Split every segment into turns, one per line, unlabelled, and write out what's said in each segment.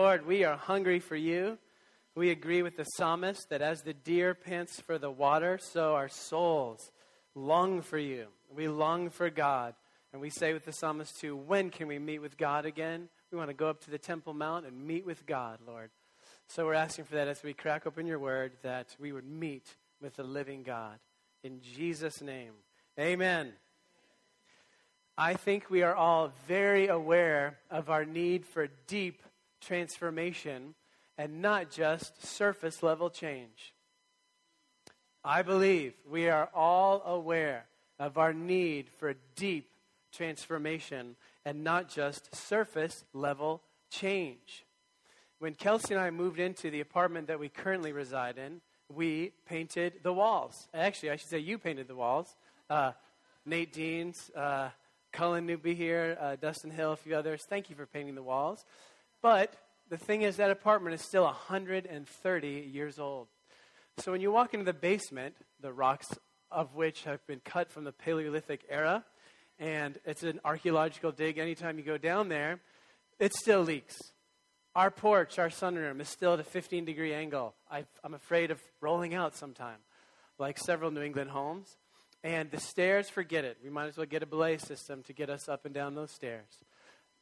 Lord, we are hungry for you. We agree with the psalmist that as the deer pants for the water, so our souls long for you. We long for God. And we say with the psalmist too, when can we meet with God again? We want to go up to the Temple Mount and meet with God, Lord. So we're asking for that as we crack open your word, that we would meet with the living God. In Jesus' name, amen. I think we are all very aware of our need for deep transformation and not just surface level change. I believe we are all aware of our need for deep transformation and not just surface level change. When Kelsey and I moved into the apartment that we currently reside in, we painted the walls. Actually, I should say you painted the walls. Uh, Nate Deans, uh, Cullen Newby here, uh, Dustin Hill, a few others. Thank you for painting the walls. But the thing is, that apartment is still 130 years old. So when you walk into the basement, the rocks of which have been cut from the Paleolithic era, and it's an archaeological dig anytime you go down there, it still leaks. Our porch, our sunroom, is still at a 15 degree angle. i am afraid of rolling out sometime, like several New England homes. And the stairs, forget it. We might as well get a belay system to get us up and down those stairs.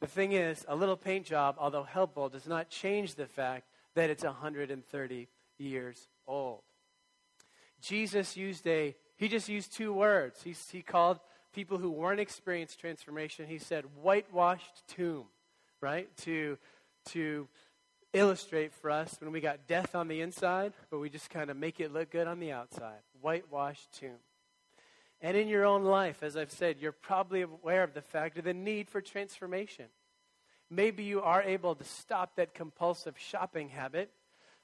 The thing is, a little paint job, although helpful, does not change the fact that it's 130 years old. Jesus used a, he just used two words. He, he called people who weren't experienced transformation, he said, whitewashed tomb, right? To, to illustrate for us when we got death on the inside, but we just kind of make it look good on the outside. Whitewashed tomb. And in your own life, as I've said, you're probably aware of the fact of the need for transformation. Maybe you are able to stop that compulsive shopping habit,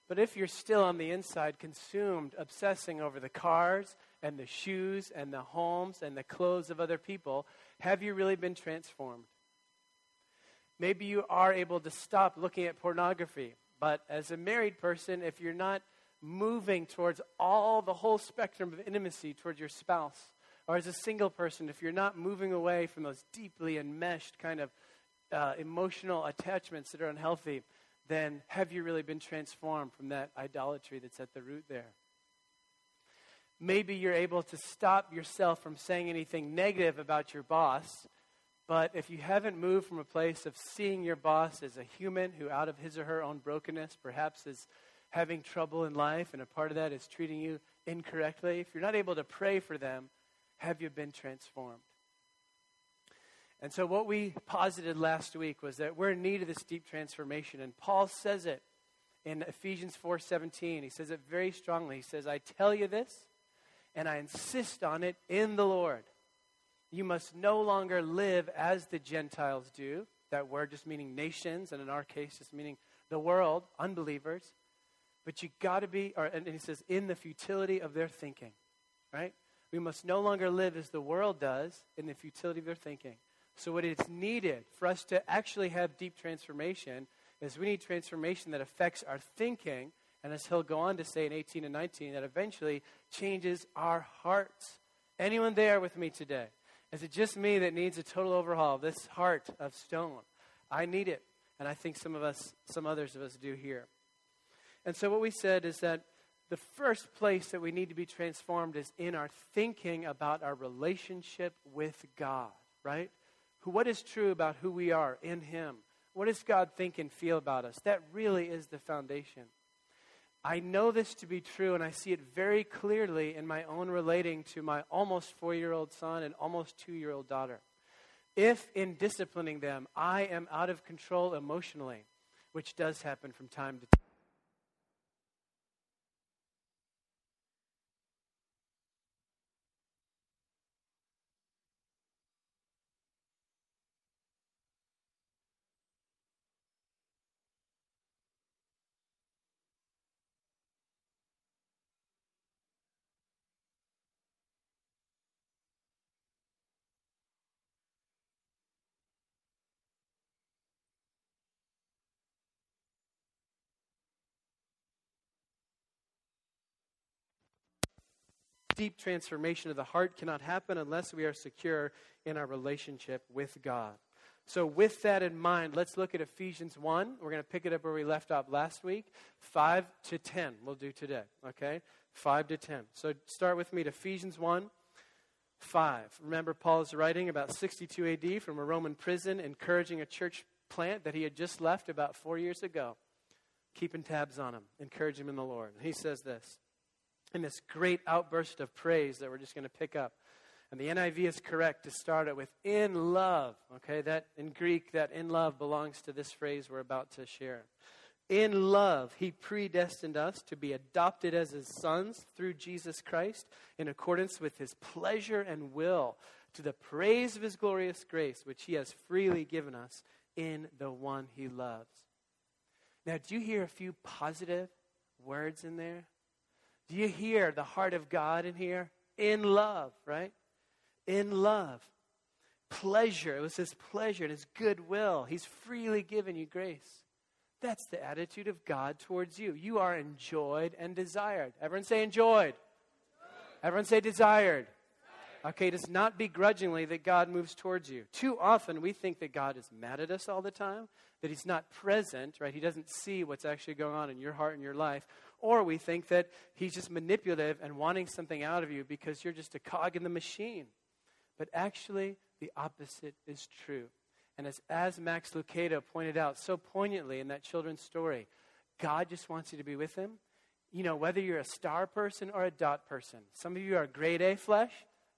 but if you're still on the inside, consumed, obsessing over the cars and the shoes and the homes and the clothes of other people, have you really been transformed? Maybe you are able to stop looking at pornography, but as a married person, if you're not moving towards all the whole spectrum of intimacy towards your spouse, or as a single person, if you're not moving away from those deeply enmeshed kind of uh, emotional attachments that are unhealthy, then have you really been transformed from that idolatry that's at the root there? Maybe you're able to stop yourself from saying anything negative about your boss, but if you haven't moved from a place of seeing your boss as a human who, out of his or her own brokenness, perhaps is having trouble in life, and a part of that is treating you incorrectly, if you're not able to pray for them, have you been transformed? And so, what we posited last week was that we're in need of this deep transformation. And Paul says it in Ephesians 4:17. He says it very strongly. He says, "I tell you this, and I insist on it in the Lord. You must no longer live as the Gentiles do. That word just meaning nations, and in our case, just meaning the world, unbelievers. But you got to be, or, and he says, in the futility of their thinking, right? We must no longer live as the world does in the futility of their thinking. So, what is needed for us to actually have deep transformation is we need transformation that affects our thinking, and as he'll go on to say in 18 and 19, that eventually changes our hearts. Anyone there with me today? Is it just me that needs a total overhaul of this heart of stone? I need it, and I think some of us, some others of us do here. And so, what we said is that the first place that we need to be transformed is in our thinking about our relationship with God, right? What is true about who we are in Him? What does God think and feel about us? That really is the foundation. I know this to be true, and I see it very clearly in my own relating to my almost four year old son and almost two year old daughter. If in disciplining them, I am out of control emotionally, which does happen from time to time deep transformation of the heart cannot happen unless we are secure in our relationship with God. So, with that in mind, let's look at Ephesians 1. We're going to pick it up where we left off last week. 5 to 10, we'll do today, okay? 5 to 10. So, start with me to Ephesians 1, 5. Remember, Paul is writing about 62 AD from a Roman prison, encouraging a church plant that he had just left about four years ago, keeping tabs on him, encouraging him in the Lord. He says this in this great outburst of praise that we're just going to pick up. And the NIV is correct to start it with in love. Okay, that in Greek, that in love belongs to this phrase we're about to share. In love, he predestined us to be adopted as his sons through Jesus Christ in accordance with his pleasure and will to the praise of his glorious grace, which he has freely given us in the one he loves. Now, do you hear a few positive words in there? Do you hear the heart of God in here? In love, right? In love. Pleasure. It was his pleasure and his goodwill. He's freely given you grace. That's the attitude of God towards you. You are enjoyed and desired. Everyone say enjoyed. Everyone say desired. Okay, it is not begrudgingly that God moves towards you. Too often we think that God is mad at us all the time, that He's not present, right? He doesn't see what's actually going on in your heart and your life. Or we think that He's just manipulative and wanting something out of you because you're just a cog in the machine. But actually, the opposite is true. And as, as Max Lucado pointed out so poignantly in that children's story, God just wants you to be with him. You know, whether you're a star person or a dot person. Some of you are grade A flesh.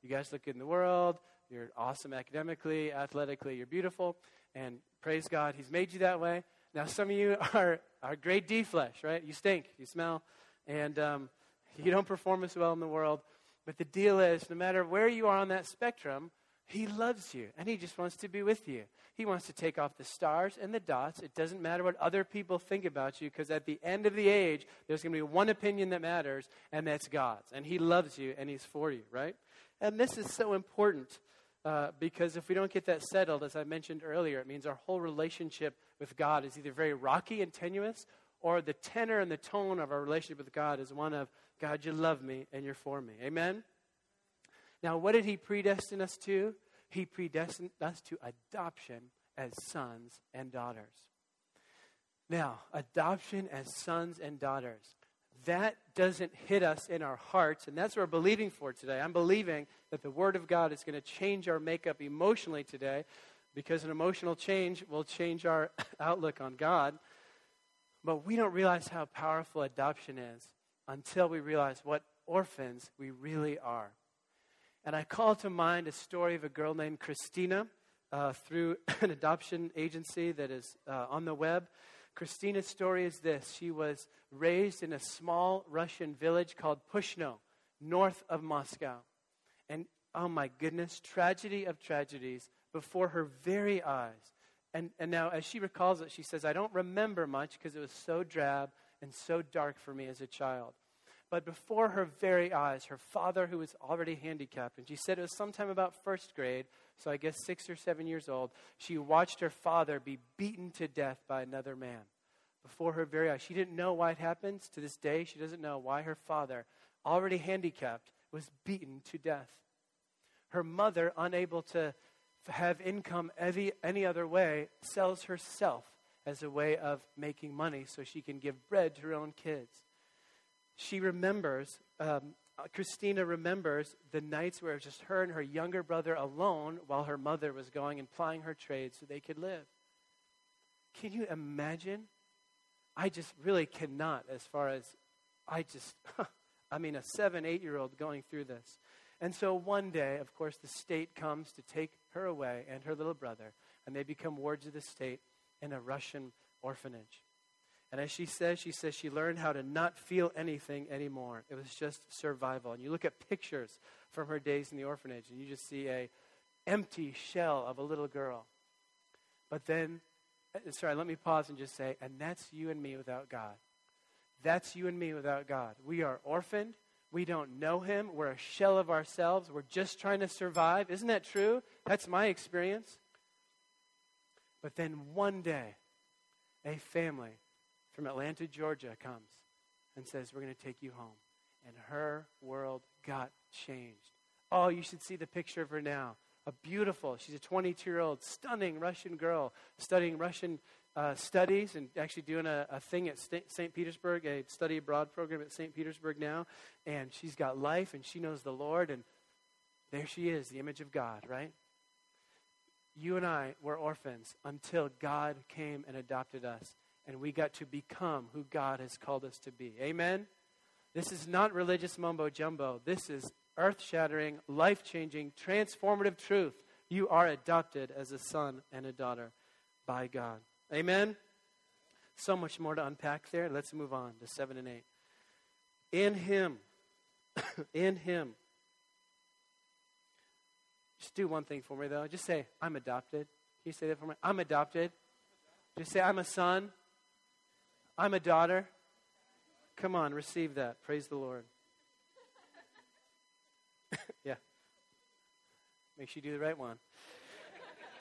You guys look good in the world. You're awesome academically, athletically. You're beautiful. And praise God, He's made you that way. Now, some of you are, are grade D flesh, right? You stink, you smell, and um, you don't perform as well in the world. But the deal is, no matter where you are on that spectrum, he loves you and he just wants to be with you. He wants to take off the stars and the dots. It doesn't matter what other people think about you because at the end of the age, there's going to be one opinion that matters, and that's God's. And he loves you and he's for you, right? And this is so important uh, because if we don't get that settled, as I mentioned earlier, it means our whole relationship with God is either very rocky and tenuous or the tenor and the tone of our relationship with God is one of, God, you love me and you're for me. Amen? Now, what did he predestine us to? He predestined us to adoption as sons and daughters. Now, adoption as sons and daughters. That doesn't hit us in our hearts, and that's what we're believing for today. I'm believing that the Word of God is going to change our makeup emotionally today because an emotional change will change our outlook on God. But we don't realize how powerful adoption is until we realize what orphans we really are. And I call to mind a story of a girl named Christina uh, through an adoption agency that is uh, on the web. Christina's story is this She was raised in a small Russian village called Pushno, north of Moscow. And oh my goodness, tragedy of tragedies before her very eyes. And, and now, as she recalls it, she says, I don't remember much because it was so drab and so dark for me as a child. But before her very eyes, her father, who was already handicapped, and she said it was sometime about first grade, so I guess six or seven years old, she watched her father be beaten to death by another man before her very eyes. She didn't know why it happens. To this day, she doesn't know why her father, already handicapped, was beaten to death. Her mother, unable to have income any, any other way, sells herself as a way of making money so she can give bread to her own kids she remembers, um, uh, Christina remembers the nights where it was just her and her younger brother alone while her mother was going and plying her trade so they could live. Can you imagine? I just really cannot, as far as I just, I mean, a seven, eight year old going through this. And so one day, of course, the state comes to take her away and her little brother, and they become wards of the state in a Russian orphanage. And as she says, she says she learned how to not feel anything anymore. It was just survival. And you look at pictures from her days in the orphanage, and you just see a empty shell of a little girl. But then, uh, sorry, let me pause and just say, and that's you and me without God. That's you and me without God. We are orphaned. We don't know Him. We're a shell of ourselves. We're just trying to survive. Isn't that true? That's my experience. But then one day, a family from Atlanta, Georgia, comes and says, We're going to take you home. And her world got changed. Oh, you should see the picture of her now. a beautiful, she's a 22 year old, stunning Russian girl studying Russian uh, studies and actually doing a, a thing at St. Petersburg, a study abroad program at St. Petersburg now. And she's got life and she knows the Lord. And there she is, the image of God, right? You and I were orphans until God came and adopted us. And we got to become who God has called us to be. Amen? This is not religious mumbo jumbo. This is earth shattering, life changing, transformative truth. You are adopted as a son and a daughter by God. Amen? So much more to unpack there. Let's move on to 7 and 8. In Him, in Him. Just do one thing for me, though. Just say, I'm adopted. Can you say that for me? I'm adopted. Just say, I'm a son. I'm a daughter. Come on, receive that. Praise the Lord. yeah. Make sure you do the right one.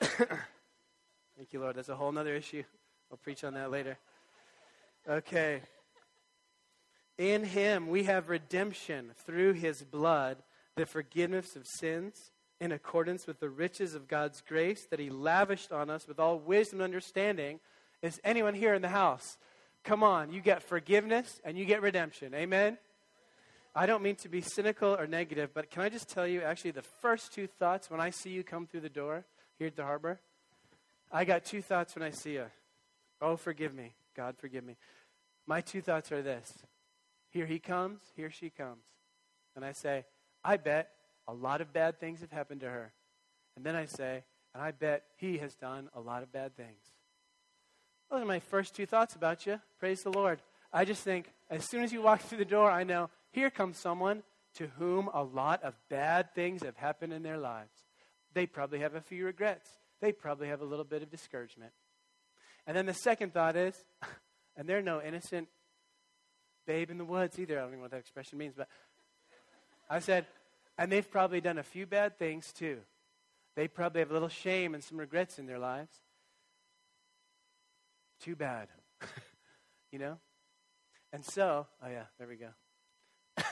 Thank you, Lord. That's a whole other issue. I'll preach on that later. Okay. In him we have redemption through his blood, the forgiveness of sins, in accordance with the riches of God's grace that he lavished on us with all wisdom and understanding. Is anyone here in the house? Come on, you get forgiveness and you get redemption. Amen? I don't mean to be cynical or negative, but can I just tell you actually the first two thoughts when I see you come through the door here at the harbor? I got two thoughts when I see you. Oh, forgive me. God, forgive me. My two thoughts are this here he comes, here she comes. And I say, I bet a lot of bad things have happened to her. And then I say, and I bet he has done a lot of bad things. Those are my first two thoughts about you. Praise the Lord. I just think, as soon as you walk through the door, I know, here comes someone to whom a lot of bad things have happened in their lives. They probably have a few regrets they probably have a little bit of discouragement. And then the second thought is, and they're no innocent babe in the woods either. I don't even know what that expression means, but I said, and they've probably done a few bad things too. They probably have a little shame and some regrets in their lives. Too bad. you know? And so, oh yeah, there we go.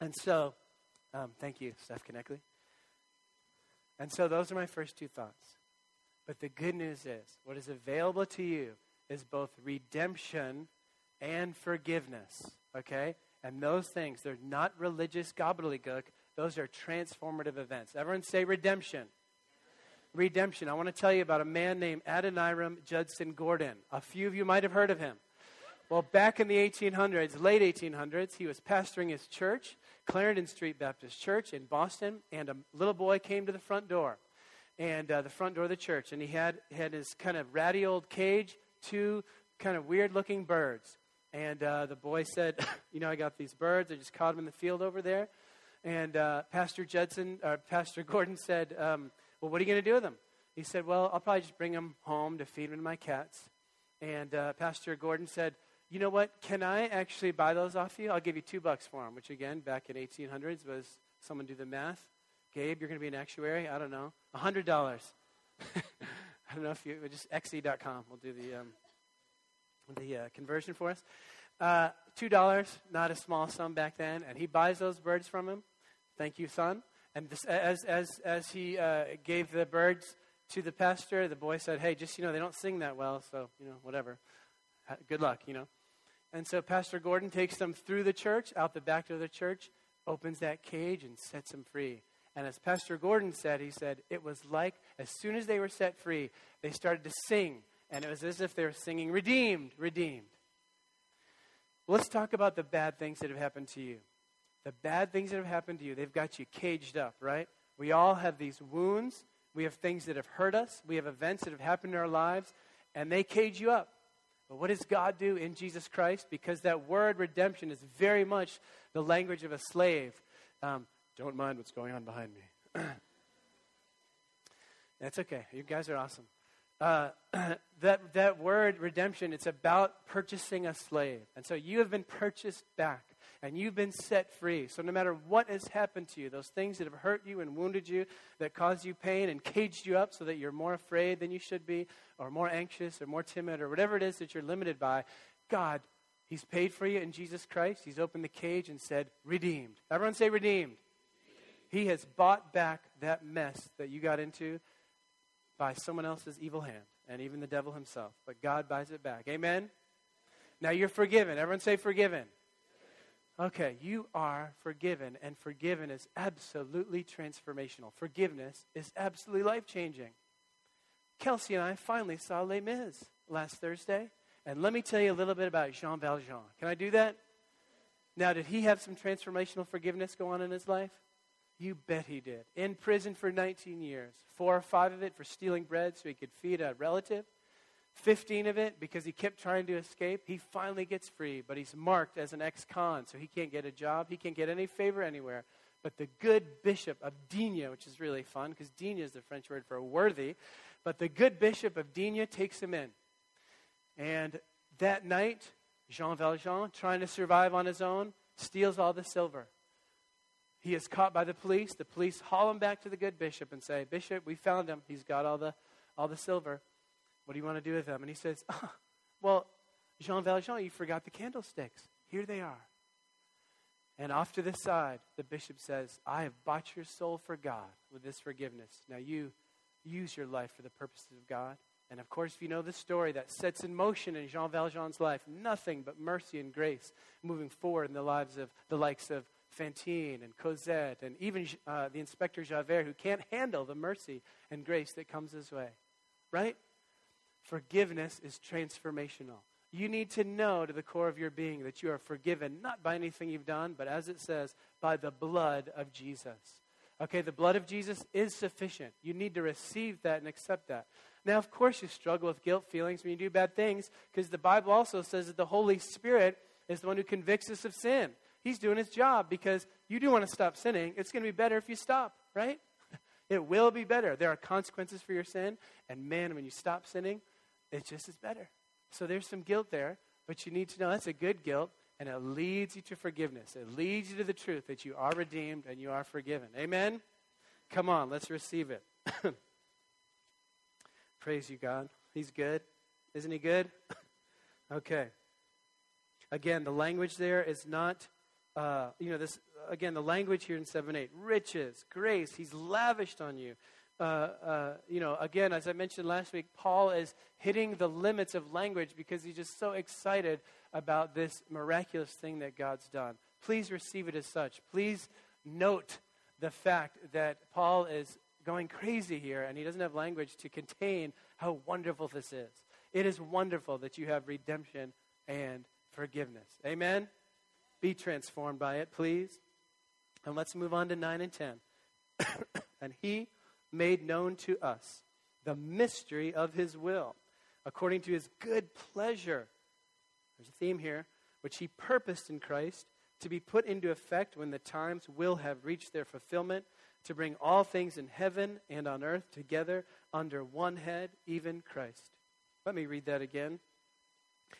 and so, um, thank you, Steph Connectley. And so those are my first two thoughts. But the good news is, what is available to you is both redemption and forgiveness. Okay? And those things, they're not religious gobbledygook. Those are transformative events. Everyone say redemption. Redemption. I want to tell you about a man named Adoniram Judson Gordon. A few of you might have heard of him. Well, back in the 1800s, late 1800s, he was pastoring his church. Clarendon Street Baptist Church in Boston, and a little boy came to the front door, and uh, the front door of the church, and he had had his kind of ratty old cage, two kind of weird looking birds, and uh, the boy said, "You know, I got these birds. I just caught them in the field over there." And uh, Pastor Judson, or Pastor Gordon said, um, "Well, what are you going to do with them?" He said, "Well, I'll probably just bring them home to feed them to my cats." And uh, Pastor Gordon said, you know what? Can I actually buy those off you? I'll give you two bucks for them, which again, back in 1800s was, someone do the math. Gabe, you're going to be an actuary? I don't know. $100. I don't know if you, just xe.com will do the, um, the uh, conversion for us. Uh, $2, not a small sum back then, and he buys those birds from him. Thank you, son. And this, as, as, as he uh, gave the birds to the pastor, the boy said, hey, just, you know, they don't sing that well, so, you know, whatever. Good luck, you know. And so Pastor Gordon takes them through the church, out the back door of the church, opens that cage, and sets them free. And as Pastor Gordon said, he said, it was like as soon as they were set free, they started to sing. And it was as if they were singing, Redeemed, redeemed. Let's talk about the bad things that have happened to you. The bad things that have happened to you, they've got you caged up, right? We all have these wounds. We have things that have hurt us. We have events that have happened in our lives, and they cage you up. But what does God do in Jesus Christ? Because that word redemption is very much the language of a slave. Um, don't mind what's going on behind me. That's okay. You guys are awesome. Uh, that, that word redemption, it's about purchasing a slave. And so you have been purchased back and you've been set free. So no matter what has happened to you, those things that have hurt you and wounded you, that caused you pain and caged you up so that you're more afraid than you should be, or more anxious, or more timid, or whatever it is that you're limited by, God, He's paid for you in Jesus Christ. He's opened the cage and said, redeemed. Everyone say redeemed. He has bought back that mess that you got into by someone else's evil hand and even the devil himself. But God buys it back. Amen? Now you're forgiven. Everyone say forgiven. Okay, you are forgiven, and forgiven is absolutely transformational. Forgiveness is absolutely life changing. Kelsey and I finally saw Les Mis last Thursday, and let me tell you a little bit about Jean Valjean. Can I do that? Now, did he have some transformational forgiveness go on in his life? You bet he did. In prison for 19 years, four or five of it for stealing bread so he could feed a relative. 15 of it because he kept trying to escape. He finally gets free, but he's marked as an ex con, so he can't get a job. He can't get any favor anywhere. But the good bishop of Digne, which is really fun because Digne is the French word for worthy, but the good bishop of Digne takes him in. And that night, Jean Valjean, trying to survive on his own, steals all the silver. He is caught by the police. The police haul him back to the good bishop and say, Bishop, we found him. He's got all the, all the silver. What do you want to do with them? And he says, oh, Well, Jean Valjean, you forgot the candlesticks. Here they are. And off to the side, the bishop says, I have bought your soul for God with this forgiveness. Now you use your life for the purposes of God. And of course, if you know the story that sets in motion in Jean Valjean's life, nothing but mercy and grace moving forward in the lives of the likes of Fantine and Cosette and even uh, the Inspector Javert, who can't handle the mercy and grace that comes his way. Right? Forgiveness is transformational. You need to know to the core of your being that you are forgiven, not by anything you've done, but as it says, by the blood of Jesus. Okay, the blood of Jesus is sufficient. You need to receive that and accept that. Now, of course, you struggle with guilt feelings when you do bad things, because the Bible also says that the Holy Spirit is the one who convicts us of sin. He's doing his job because you do want to stop sinning. It's going to be better if you stop, right? It will be better. There are consequences for your sin, and man, when you stop sinning, it just is better. So there's some guilt there, but you need to know that's a good guilt, and it leads you to forgiveness. It leads you to the truth that you are redeemed and you are forgiven. Amen? Come on, let's receive it. Praise you, God. He's good. Isn't he good? okay. Again, the language there is not, uh, you know, this, again, the language here in 7 8, riches, grace, he's lavished on you. Uh, uh, you know, again, as I mentioned last week, Paul is hitting the limits of language because he's just so excited about this miraculous thing that God's done. Please receive it as such. Please note the fact that Paul is going crazy here and he doesn't have language to contain how wonderful this is. It is wonderful that you have redemption and forgiveness. Amen? Be transformed by it, please. And let's move on to 9 and 10. and he made known to us the mystery of his will, according to his good pleasure. There's a theme here, which he purposed in Christ to be put into effect when the times will have reached their fulfillment, to bring all things in heaven and on earth together under one head, even Christ. Let me read that again.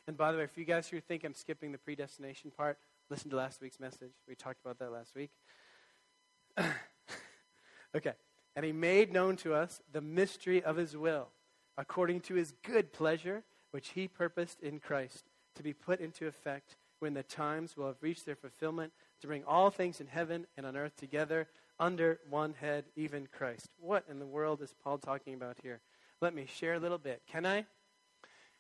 And by the way, for you guys who think I'm skipping the predestination part, listen to last week's message. We talked about that last week. okay. And he made known to us the mystery of his will, according to his good pleasure, which he purposed in Christ, to be put into effect when the times will have reached their fulfillment, to bring all things in heaven and on earth together under one head, even Christ. What in the world is Paul talking about here? Let me share a little bit. Can I?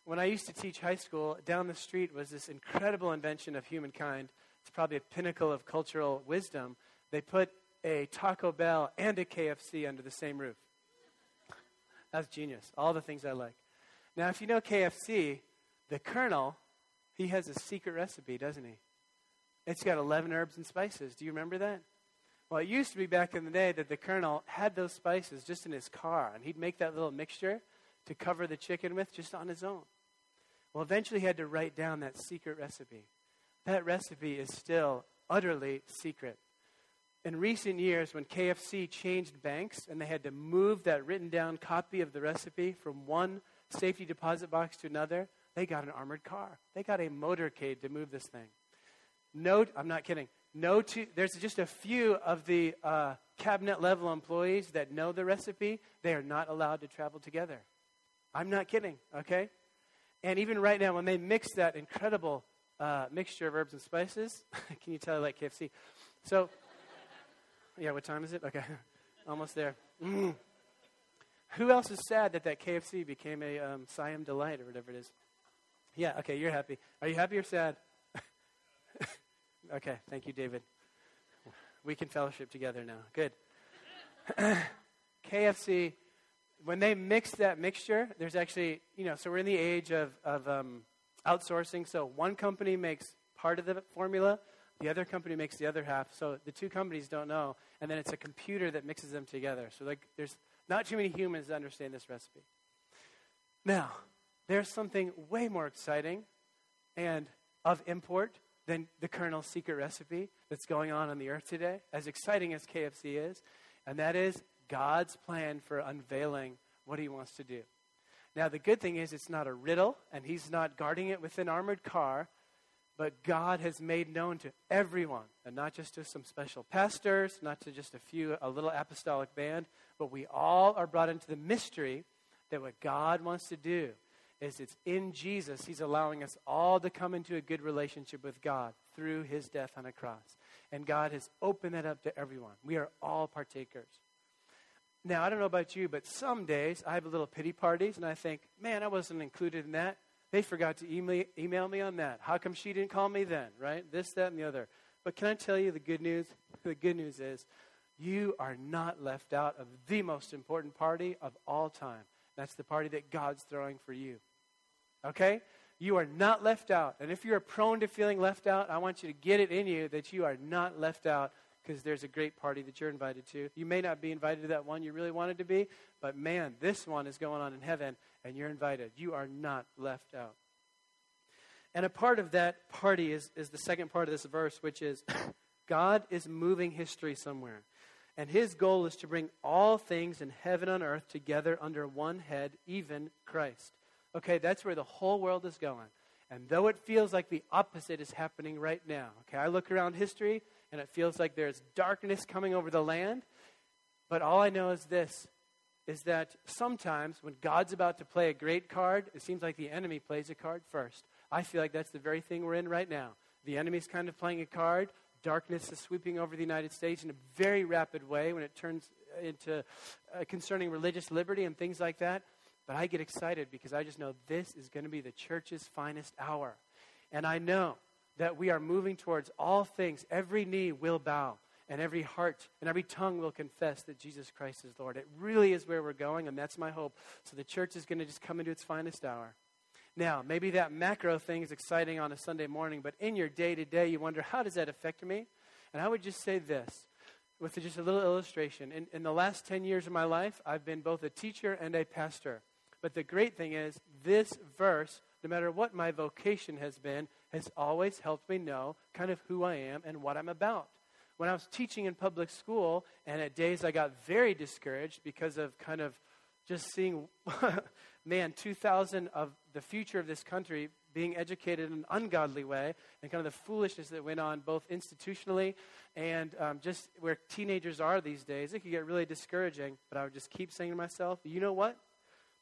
When I used to teach high school, down the street was this incredible invention of humankind. It's probably a pinnacle of cultural wisdom. They put a Taco Bell and a KFC under the same roof. That's genius. All the things I like. Now, if you know KFC, the Colonel, he has a secret recipe, doesn't he? It's got 11 herbs and spices. Do you remember that? Well, it used to be back in the day that the Colonel had those spices just in his car, and he'd make that little mixture to cover the chicken with just on his own. Well, eventually he had to write down that secret recipe. That recipe is still utterly secret in recent years, when KFC changed banks and they had to move that written down copy of the recipe from one safety deposit box to another, they got an armored car. They got a motorcade to move this thing. Note, I'm not kidding. No, two, there's just a few of the uh, cabinet level employees that know the recipe. They are not allowed to travel together. I'm not kidding, okay? And even right now, when they mix that incredible uh, mixture of herbs and spices, can you tell I like KFC? So yeah, what time is it? Okay. Almost there. Mm. Who else is sad that that KFC became a um, Siam Delight or whatever it is? Yeah, okay, you're happy. Are you happy or sad? okay, thank you, David. We can fellowship together now. Good. KFC, when they mix that mixture, there's actually, you know, so we're in the age of, of um, outsourcing. So one company makes part of the formula, the other company makes the other half. So the two companies don't know, and then it's a computer that mixes them together. So like, there's not too many humans that understand this recipe. Now, there's something way more exciting and of import than the Colonel's secret recipe that's going on on the earth today, as exciting as KFC is, and that is God's plan for unveiling what he wants to do. Now, the good thing is it's not a riddle, and he's not guarding it with an armored car, but God has made known to everyone, and not just to some special pastors, not to just a few, a little apostolic band, but we all are brought into the mystery that what God wants to do is it's in Jesus, He's allowing us all to come into a good relationship with God through His death on a cross. And God has opened that up to everyone. We are all partakers. Now, I don't know about you, but some days I have a little pity parties and I think, man, I wasn't included in that. They forgot to email, email me on that. How come she didn't call me then, right? This, that, and the other. But can I tell you the good news? The good news is you are not left out of the most important party of all time. That's the party that God's throwing for you. Okay? You are not left out. And if you are prone to feeling left out, I want you to get it in you that you are not left out because there's a great party that you're invited to. You may not be invited to that one you really wanted to be, but man, this one is going on in heaven and you're invited. You are not left out. And a part of that party is, is the second part of this verse, which is God is moving history somewhere. And his goal is to bring all things in heaven and earth together under one head, even Christ. Okay, that's where the whole world is going. And though it feels like the opposite is happening right now, okay, I look around history and it feels like there's darkness coming over the land. But all I know is this is that sometimes when God's about to play a great card, it seems like the enemy plays a card first. I feel like that's the very thing we're in right now. The enemy's kind of playing a card. Darkness is sweeping over the United States in a very rapid way when it turns into uh, concerning religious liberty and things like that. But I get excited because I just know this is going to be the church's finest hour. And I know that we are moving towards all things. Every knee will bow, and every heart and every tongue will confess that Jesus Christ is Lord. It really is where we're going, and that's my hope. So the church is going to just come into its finest hour. Now, maybe that macro thing is exciting on a Sunday morning, but in your day to day, you wonder, how does that affect me? And I would just say this with just a little illustration. In, in the last 10 years of my life, I've been both a teacher and a pastor. But the great thing is, this verse, no matter what my vocation has been, has always helped me know kind of who I am and what I'm about. When I was teaching in public school, and at days I got very discouraged because of kind of just seeing, man, 2,000 of the future of this country being educated in an ungodly way, and kind of the foolishness that went on both institutionally and um, just where teenagers are these days, it could get really discouraging. But I would just keep saying to myself, you know what?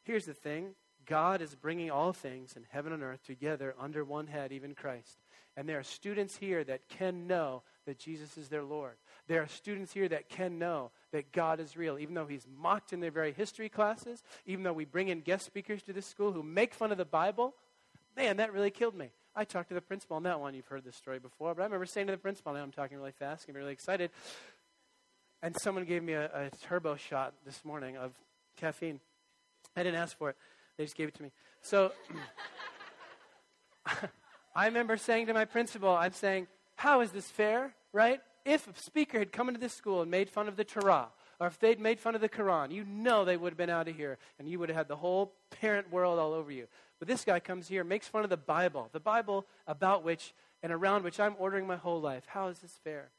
Here's the thing God is bringing all things in heaven and earth together under one head, even Christ. And there are students here that can know that Jesus is their Lord. There are students here that can know that God is real, even though He's mocked in their very history classes, even though we bring in guest speakers to this school who make fun of the Bible. Man, that really killed me. I talked to the principal on that one. You've heard this story before, but I remember saying to the principal, now I'm talking really fast, I'm really excited. And someone gave me a, a turbo shot this morning of caffeine. I didn't ask for it. They just gave it to me. So I remember saying to my principal, I'm saying, how is this fair, right? If a speaker had come into this school and made fun of the Torah, or if they'd made fun of the Quran, you know they would have been out of here, and you would have had the whole parent world all over you. But this guy comes here, makes fun of the Bible, the Bible about which and around which I'm ordering my whole life. How is this fair?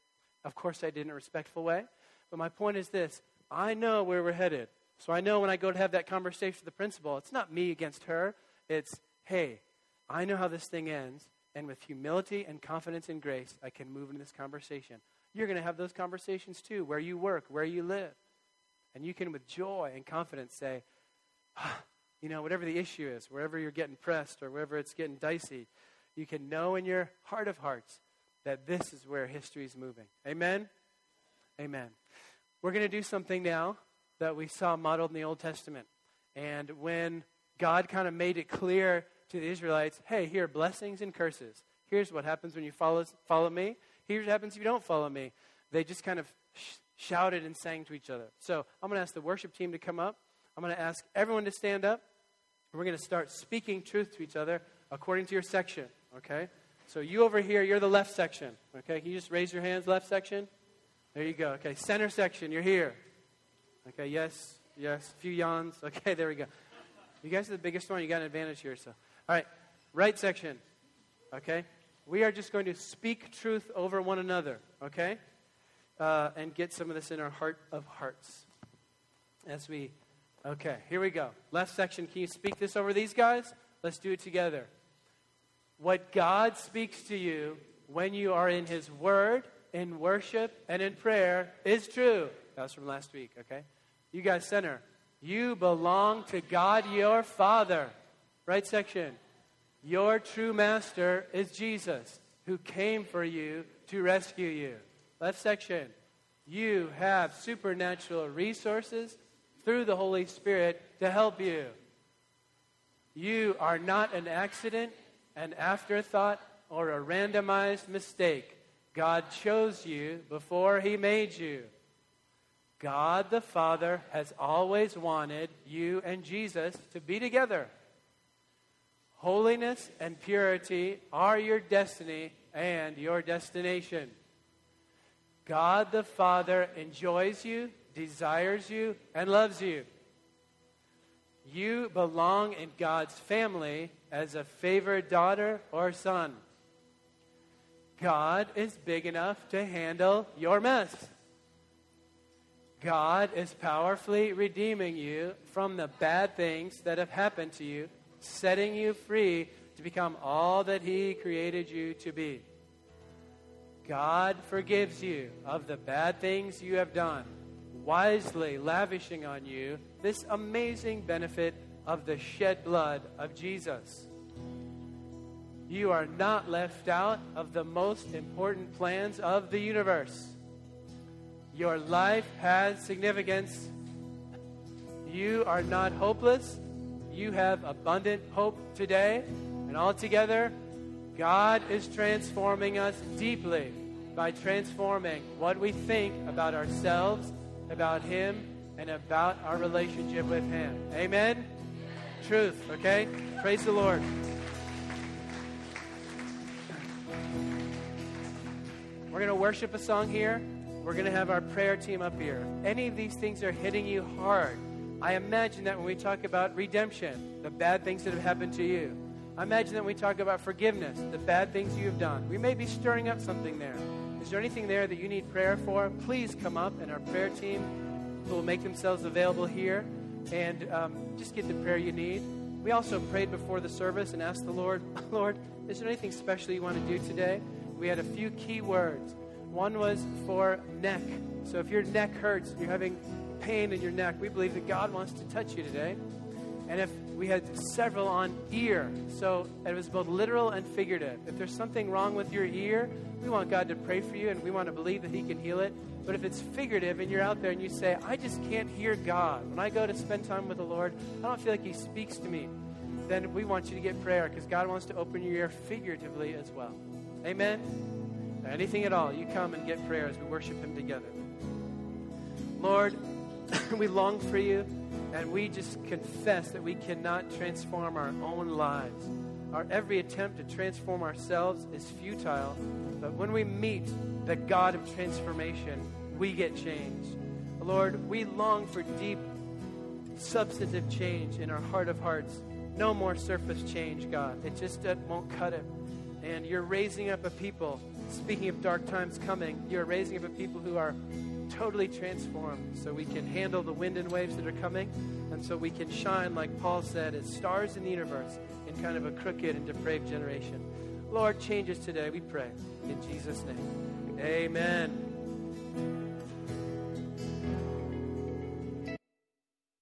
Of course, I did in a respectful way. But my point is this I know where we're headed. So I know when I go to have that conversation with the principal, it's not me against her. It's, hey, I know how this thing ends, and with humility and confidence and grace, I can move into this conversation. You're going to have those conversations too, where you work, where you live. And you can, with joy and confidence, say, ah, you know, whatever the issue is, wherever you're getting pressed or wherever it's getting dicey, you can know in your heart of hearts that this is where history is moving. Amen? Amen. we're going to do something now that we saw modeled in the Old Testament. And when God kind of made it clear to the Israelites, hey, here, are blessings and curses. Here's what happens when you follow, follow me. Here's what happens if you don't follow me. They just kind of sh- shouted and sang to each other. So I'm going to ask the worship team to come up. I'm going to ask everyone to stand up. We're going to start speaking truth to each other according to your section, okay? So you over here, you're the left section, okay? Can you just raise your hands, left section? There you go. Okay, center section, you're here. Okay, yes, yes. A few yawns. Okay, there we go. You guys are the biggest one. You got an advantage here. So, all right, right section. Okay, we are just going to speak truth over one another. Okay, uh, and get some of this in our heart of hearts as we. Okay, here we go. Left section. Can you speak this over these guys? Let's do it together. What God speaks to you when you are in His Word, in worship, and in prayer is true. That was from last week, okay? You guys, center. You belong to God your Father. Right section. Your true master is Jesus, who came for you to rescue you. Left section. You have supernatural resources through the Holy Spirit to help you. You are not an accident, an afterthought, or a randomized mistake. God chose you before He made you. God the Father has always wanted you and Jesus to be together. Holiness and purity are your destiny and your destination. God the Father enjoys you, desires you, and loves you. You belong in God's family as a favored daughter or son. God is big enough to handle your mess. God is powerfully redeeming you from the bad things that have happened to you, setting you free to become all that He created you to be. God forgives you of the bad things you have done, wisely lavishing on you this amazing benefit of the shed blood of Jesus. You are not left out of the most important plans of the universe. Your life has significance. You are not hopeless. You have abundant hope today. And altogether, God is transforming us deeply by transforming what we think about ourselves, about Him, and about our relationship with Him. Amen? Truth, okay? Praise the Lord. We're going to worship a song here. We're going to have our prayer team up here. Any of these things are hitting you hard. I imagine that when we talk about redemption, the bad things that have happened to you, I imagine that when we talk about forgiveness, the bad things you have done, we may be stirring up something there. Is there anything there that you need prayer for? Please come up, and our prayer team will make themselves available here and um, just get the prayer you need. We also prayed before the service and asked the Lord, Lord, is there anything special you want to do today? We had a few key words. One was for neck. So if your neck hurts, you're having pain in your neck, we believe that God wants to touch you today. And if we had several on ear, so it was both literal and figurative. If there's something wrong with your ear, we want God to pray for you and we want to believe that He can heal it. But if it's figurative and you're out there and you say, I just can't hear God, when I go to spend time with the Lord, I don't feel like He speaks to me, then we want you to get prayer because God wants to open your ear figuratively as well. Amen? anything at all, you come and get prayer as we worship Him together. Lord, we long for you, and we just confess that we cannot transform our own lives. Our every attempt to transform ourselves is futile, but when we meet the God of transformation, we get changed. Lord, we long for deep, substantive change in our heart of hearts. No more surface change, God. It just uh, won't cut it. And you're raising up a people speaking of dark times coming, you're raising up a people who are totally transformed so we can handle the wind and waves that are coming and so we can shine, like Paul said, as stars in the universe in kind of a crooked and depraved generation. Lord, change us today, we pray. In Jesus' name. Amen.